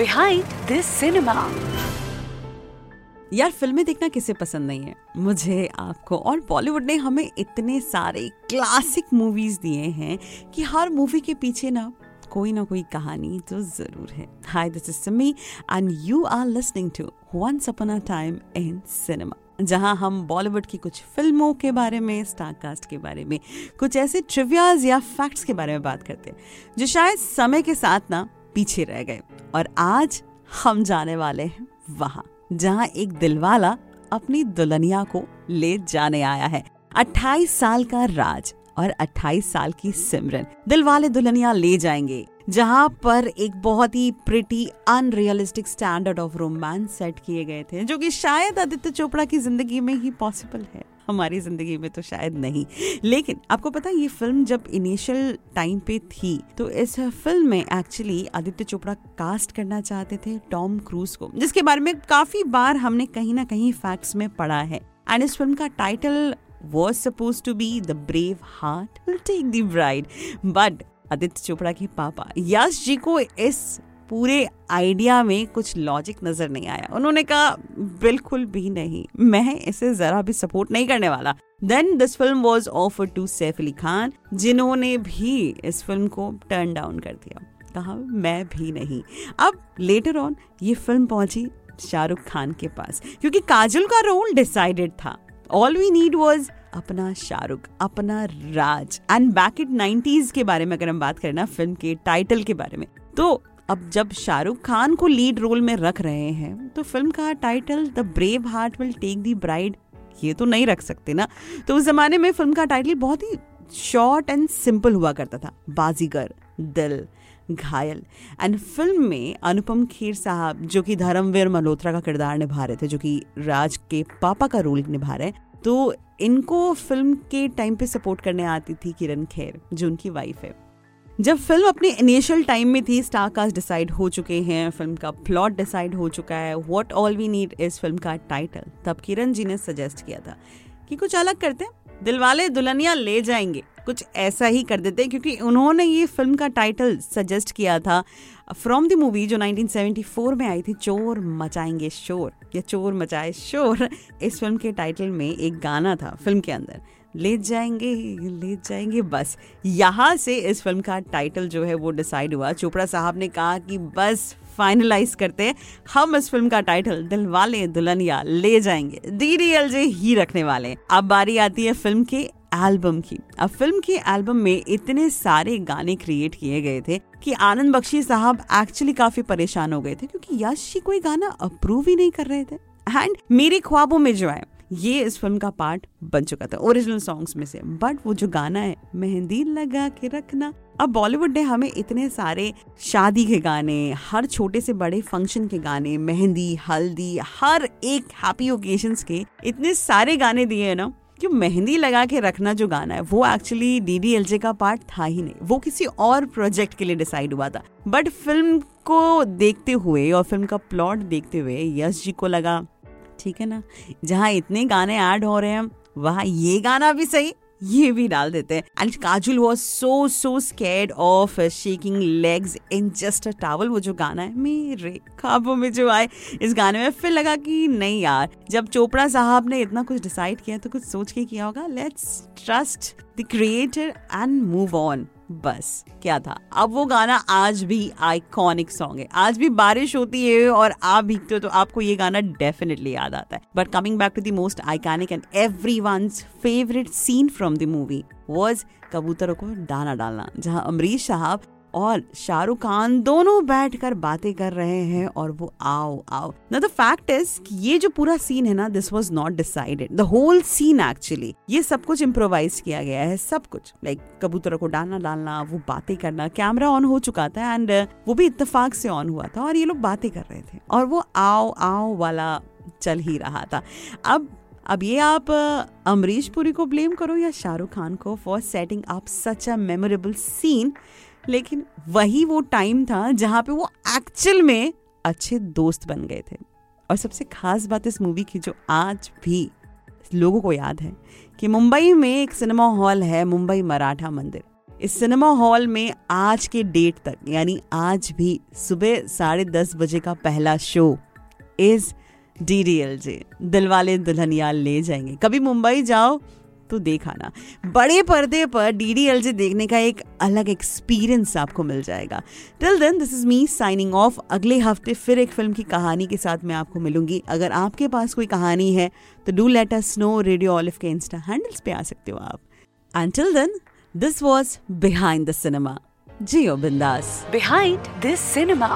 behind this cinema. यार, फ़िल्में देखना किसे पसंद नहीं है मुझे, आपको और बॉलीवुड ने हमें इतने सारे क्लासिक मूवीज़ दिए हैं कि हर मूवी के पीछे ना कोई ना कोई कहानी तो ज़रूर है hi this is Simi and you are listening to once upon a time in cinema जहाँ हम बॉलीवुड की कुछ फ़िल्मों के बारे में स्टारकास्ट के बारे में, कुछ ऐसे ट्रिवियाज या फैक्ट्स के बारे में बात करते हैं, जो शायद समय के साथ ना पीछे रह गए और आज हम जाने वाले हैं वहाँ, जहाँ एक दिलवाला अपनी दुल्हनिया को ले जाने आया है। 28 साल का राज और 28 साल की सिमरन दिलवाले दुल्हनिया ले जाएँगे, जहाँ पर एक बहुत ही pretty unrealistic standard of romance set किए गए थे, जो कि शायद आदित्य चोपड़ा की ज़िंदगी में ही पॉसिबल है। हमारी ज़िंदगी में तो शायद नहीं लेकिन आपको पता ये फ़िल्म जब इनिशियल टाइम पे थी तो इस फ़िल्म में एक्चुअली आदित्य चोपड़ा कास्ट करना चाहते थे टॉम क्रूज को, जिसके बारे में काफ़ी बार हमने कहीं ना कहीं फैक्ट्स में पढ़ा है एंड इस फ़िल्म का title was suppose to be The Brave Heart Will Take the Bride. But Aditya Chopra के पापा यश जी को इस पूरे आइडिया में कुछ लॉजिक नज़र नहीं आया। उन्होंने कहा, बिल्कुल भी नहीं, मैं इसे जरा भी सपोर्ट नहीं करने वाला। Then this film was offer to Saif Ali Khan जिन्होंने भी इस फ़िल्म को टर्न डाउन कर दिया। कहा, मैं भी नहीं। अब लेटर ऑन ये फ़िल्म पहुँची शाहरुख खान के पास, क्योंकि काजल का रोल डिसाइडेड था। ऑल वी नीड वॉज़ अपना शाहरुख, अपना Raj. And back it nineties के बारे में अगर हम बात करें ना फ़िल्म के टाइटल के बारे में तो अब जब शाहरुख खान को लीड रोल में रख रहे हैं तो फ़िल्म का title the brave heart will take the bride ये तो नहीं रख सकते ना। तो उस जमाने में फ़िल्म का टाइटल बहुत ही शॉर्ट एंड सिंपल हुआ करता था। बाजीगर, दिल, घायल। एंड फ़िल्म में अनुपम खेर साहब, जो कि धर्मवीर मल्होत्रा का किरदार निभा रहे थे, जो कि राज के पापा का रोल निभा रहे हैं तो इनको फ़िल्म के टाइम पे सपोर्ट करने आती थी किरण खेर, जो उनकी वाइफ है। जब फ़िल्म अपने इनिशियल टाइम में थी स्टार कास्ट डिसाइड हो चुके हैं, फ़िल्म का प्लॉट डिसाइड हो चुका है व्हाट ऑल वी नीड इस फ़िल्म का टाइटल तब किरण जी ने सजेस्ट किया था कि कुछ अलग करते हैं। दिलवाले दुल्हनिया ले जाएँगे। कुछ ऐसा ही कर देते क्योंकि उन्होंने ये फ़िल्म का टाइटल सजेस्ट किया था फ्रॉम द मूवी जो 1974 में आई थी, चोर मचाएँगे शोर, या चोर मचाए शोर, इस फ़िल्म के टाइटल में एक गाना था फ़िल्म के अंदर। ले जाएँगे ले जाएँगे। बस, यहाँ से इस फ़िल्म का टाइटल जो है वो डिसाइड हुआ। चोपड़ा साहब ने कहा कि बस फाइनलाइज करते हैं। हम इस फ़िल्म का टाइटल दिल वाले दुल्हनिया, ले जाएँगे। डी डी एल जे ही रखने वाले अब बारी आती है फ़िल्म के एल्बम की। अब फ़िल्म के एल्बम में इतने सारे गाने क्रिएट किए गए थे कि आनंद बख्शी साहब एक्चुअली काफ़ी परेशान हो गए थे, क्योंकि यश जी कोई गाना अप्रूव ही नहीं कर रहे थे। एंड मेरे ख्वाबों में जो है ये इस फ़िल्म का पार्ट बन चुका था, ओरिजिनल सॉन्ग्स में से। बट वो जो गाना है, मेहंदी लगा के रखना। अब बॉलीवुड ने हमें इतने सारे शादी के गाने, हर छोटे से बड़े फ़ंक्शन के गाने, मेहंदी, हल्दी, हर एक हैप्पी ओकेजन्स के इतने सारे गाने दिए हैं ना, कि मेहंदी लगा के रखना जो गाना है, वो actually D D L J का पार्ट था ही नहीं। वो किसी और प्रोजेक्ट के लिए डिसाइड हुआ था। बट फ़िल्म को देखते हुए और फ़िल्म का प्लॉट देखते हुए यश जी को लगा ठीक है ना? जहाँ इतने गाने ऐड हो रहे हैं, वहाँ ये गाना भी सही, ये भी डाल देते हैं। And Kajol was so so scared of shaking legs in just a towel वो जो गाना है, मेरे खाबों में जो आए, इस गाने में फिर लगा कि नहीं यार, जब चोपड़ा साहब ने इतना कुछ डिसाइड किया तो कुछ सोच के किया होगा let's trust the creator and move on बस, क्या था? अब वो गाना आज भी आइकॉनिक सॉन्ग है। आज भी बारिश होती है और आप भीगते हो तो आपको ये गाना डेफिनेटली याद आता है। But coming back to the most iconic and every one favourite scene from the movie was कबूतरों को दाना डालना, जहाँ अमरीश साहब और शाहरुख खान दोनों बैठकर बातें कर रहे हैं और वो आओ आओ। ना द फैक्ट इज़ ये जो पूरा सीन है ना this was not decided the whole scene actually ये सब कुछ इम्प्रोवाइज किया गया है सब कुछ। लाइक like, कबूतरों को डालना डालना वो बातें करना कैमरा ऑन हो चुका था एंड वो भी इतफाक से ऑन हुआ था और ये लोग बातें कर रहे थे। और वो आओ आओ वाला चल ही रहा था। अब अब ये आप अमरीश पुरी को ब्लेम करो या शाहरुख खान को for setting up such a memorable scene लेकिन वही वो टाइम था जहाँ पे वो एक्चुअल में अच्छे दोस्त बन गए थे। और सबसे खास बात इस मूवी की जो आज भी लोगों को याद है कि मुंबई में एक सिनेमा हॉल है, मुंबई मराठा मंदिर। इस सिनेमा हॉल में आज के डेट तक, यानी आज भी सुबह साढ़े दस बजे का पहला show is D D L J Dilwale Dulhania Le जाएँगे। कभी मुंबई जाओ तो देखा ना। बड़े पर्दे पर डी डी एल जे देखने का एक अलग एक्सपीरियंस आपको मिल जाएगा। Till then this is me signing off अगले हफ़्ते फिर एक फ़िल्म की कहानी के साथ मैं आपको मिलूँगी। अगर आपके पास कोई कहानी है तो do let us know radio Olive के इंस्टा हैंडल्स पे आ सकते हो आप। Until then this was behind the cinema जियो बिंदास। Behind this cinema